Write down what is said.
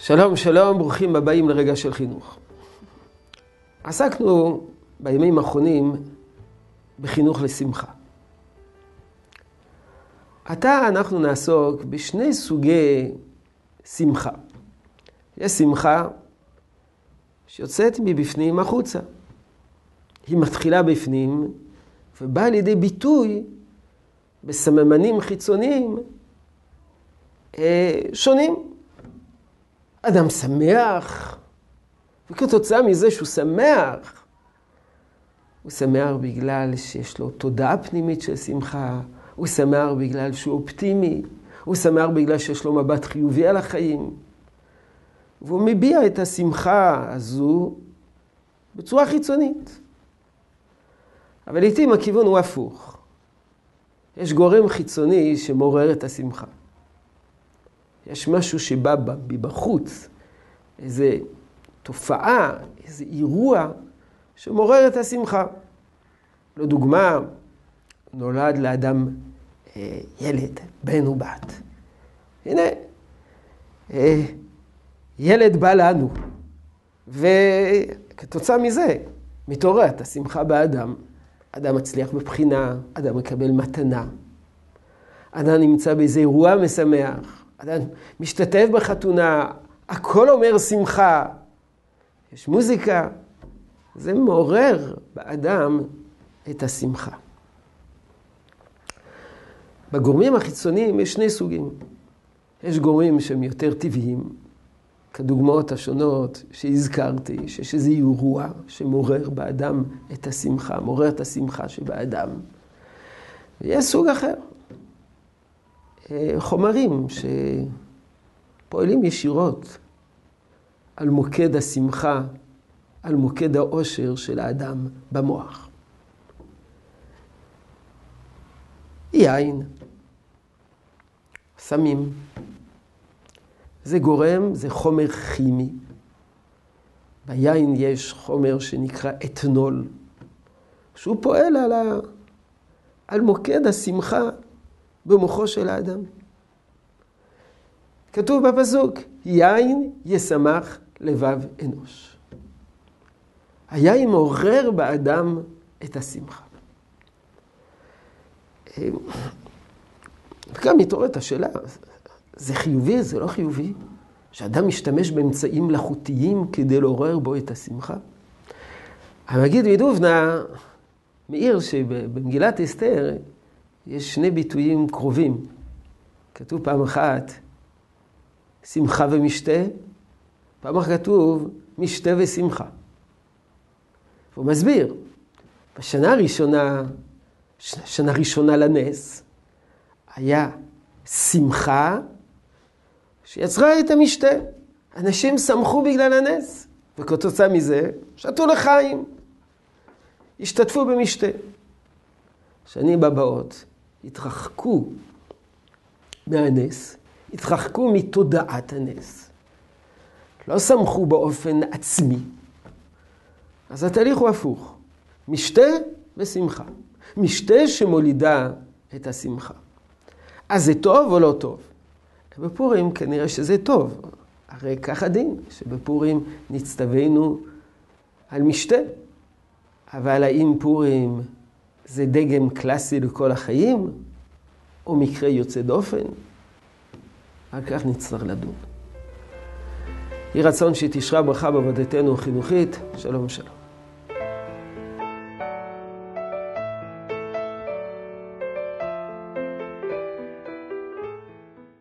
שלום, שלום, ברוכים הבאים לרגע של חינוך. עסקנו בימים האחרונים בחינוך לשמחה. עתה אנחנו נעסוק בשני סוגי שמחה. יש שמחה שיוצאת מבפנים החוצה. היא מתחילה בפנים ובאה לידי ביטוי בסממנים חיצוניים אה, שונים. אדם שמח, וכתוצאה מזה שהוא שמח, הוא שמח בגלל שיש לו תודעה פנימית של שמחה, הוא שמח בגלל שהוא אופטימי, הוא שמח בגלל שיש לו מבט חיובי על החיים. והוא מביע את השמחה הזו בצורה חיצונית. אבל לעיתים הכיוון הוא הפוך. יש גורם חיצוני שמעורר את השמחה. יש משהו שבא מבחוץ, איזו תופעה, איזה אירוע שמעורר את השמחה. לדוגמה, נולד לאדם אה, ילד, בן ובת. הנה, אה, ילד בא לנו, וכתוצאה מזה מתעוררת השמחה באדם. אדם מצליח בבחינה, אדם מקבל מתנה, אדם נמצא באיזה אירוע משמח, אדם משתתף בחתונה, הכל אומר שמחה, יש מוזיקה, זה מעורר באדם את השמחה. בגורמים החיצוניים יש שני סוגים. יש גורמים שהם יותר טבעיים, כדוגמאות השונות שהזכרתי, שיש איזה אירוע שמעורר באדם את השמחה, מעורר את השמחה שבאדם. ויש סוג אחר, חומרים שפועלים ישירות על מוקד השמחה, על מוקד העושר של האדם במוח. יין, סמים. זה גורם, זה חומר כימי. ביין יש חומר שנקרא אתנול, שהוא פועל על, ה... על מוקד השמחה במוחו של האדם. כתוב בפסוק, יין ישמח לבב אנוש. היין מעורר באדם את השמחה. וגם מתעוררת השאלה, זה חיובי, זה לא חיובי? שאדם משתמש באמצעים מלאכותיים כדי לעורר בו את השמחה? המגיד מדובנה מעיר שבמגילת אסתר יש שני ביטויים קרובים. כתוב פעם אחת, שמחה ומשתה, פעם אחת כתוב, משתה ושמחה. והוא מסביר, בשנה הראשונה, שנה ראשונה לנס, היה שמחה שיצרה את המשתה. אנשים שמחו בגלל הנס, וכתוצאה מזה שתו לחיים, השתתפו במשתה. שנים הבאות התרחקו מהנס, התרחקו מתודעת הנס. לא שמחו באופן עצמי. אז התהליך הוא הפוך. משתה ושמחה. משתה שמולידה את השמחה. אז זה טוב או לא טוב? בפורים כנראה שזה טוב. הרי כך הדין, שבפורים נצטווינו על משתה. אבל האם פורים זה דגם קלאסי לכל החיים, או מקרה יוצא דופן? על כך נצטרך לדון. יהי רצון שתשרה ברכה בעבודתנו החינוכית. שלום שלום.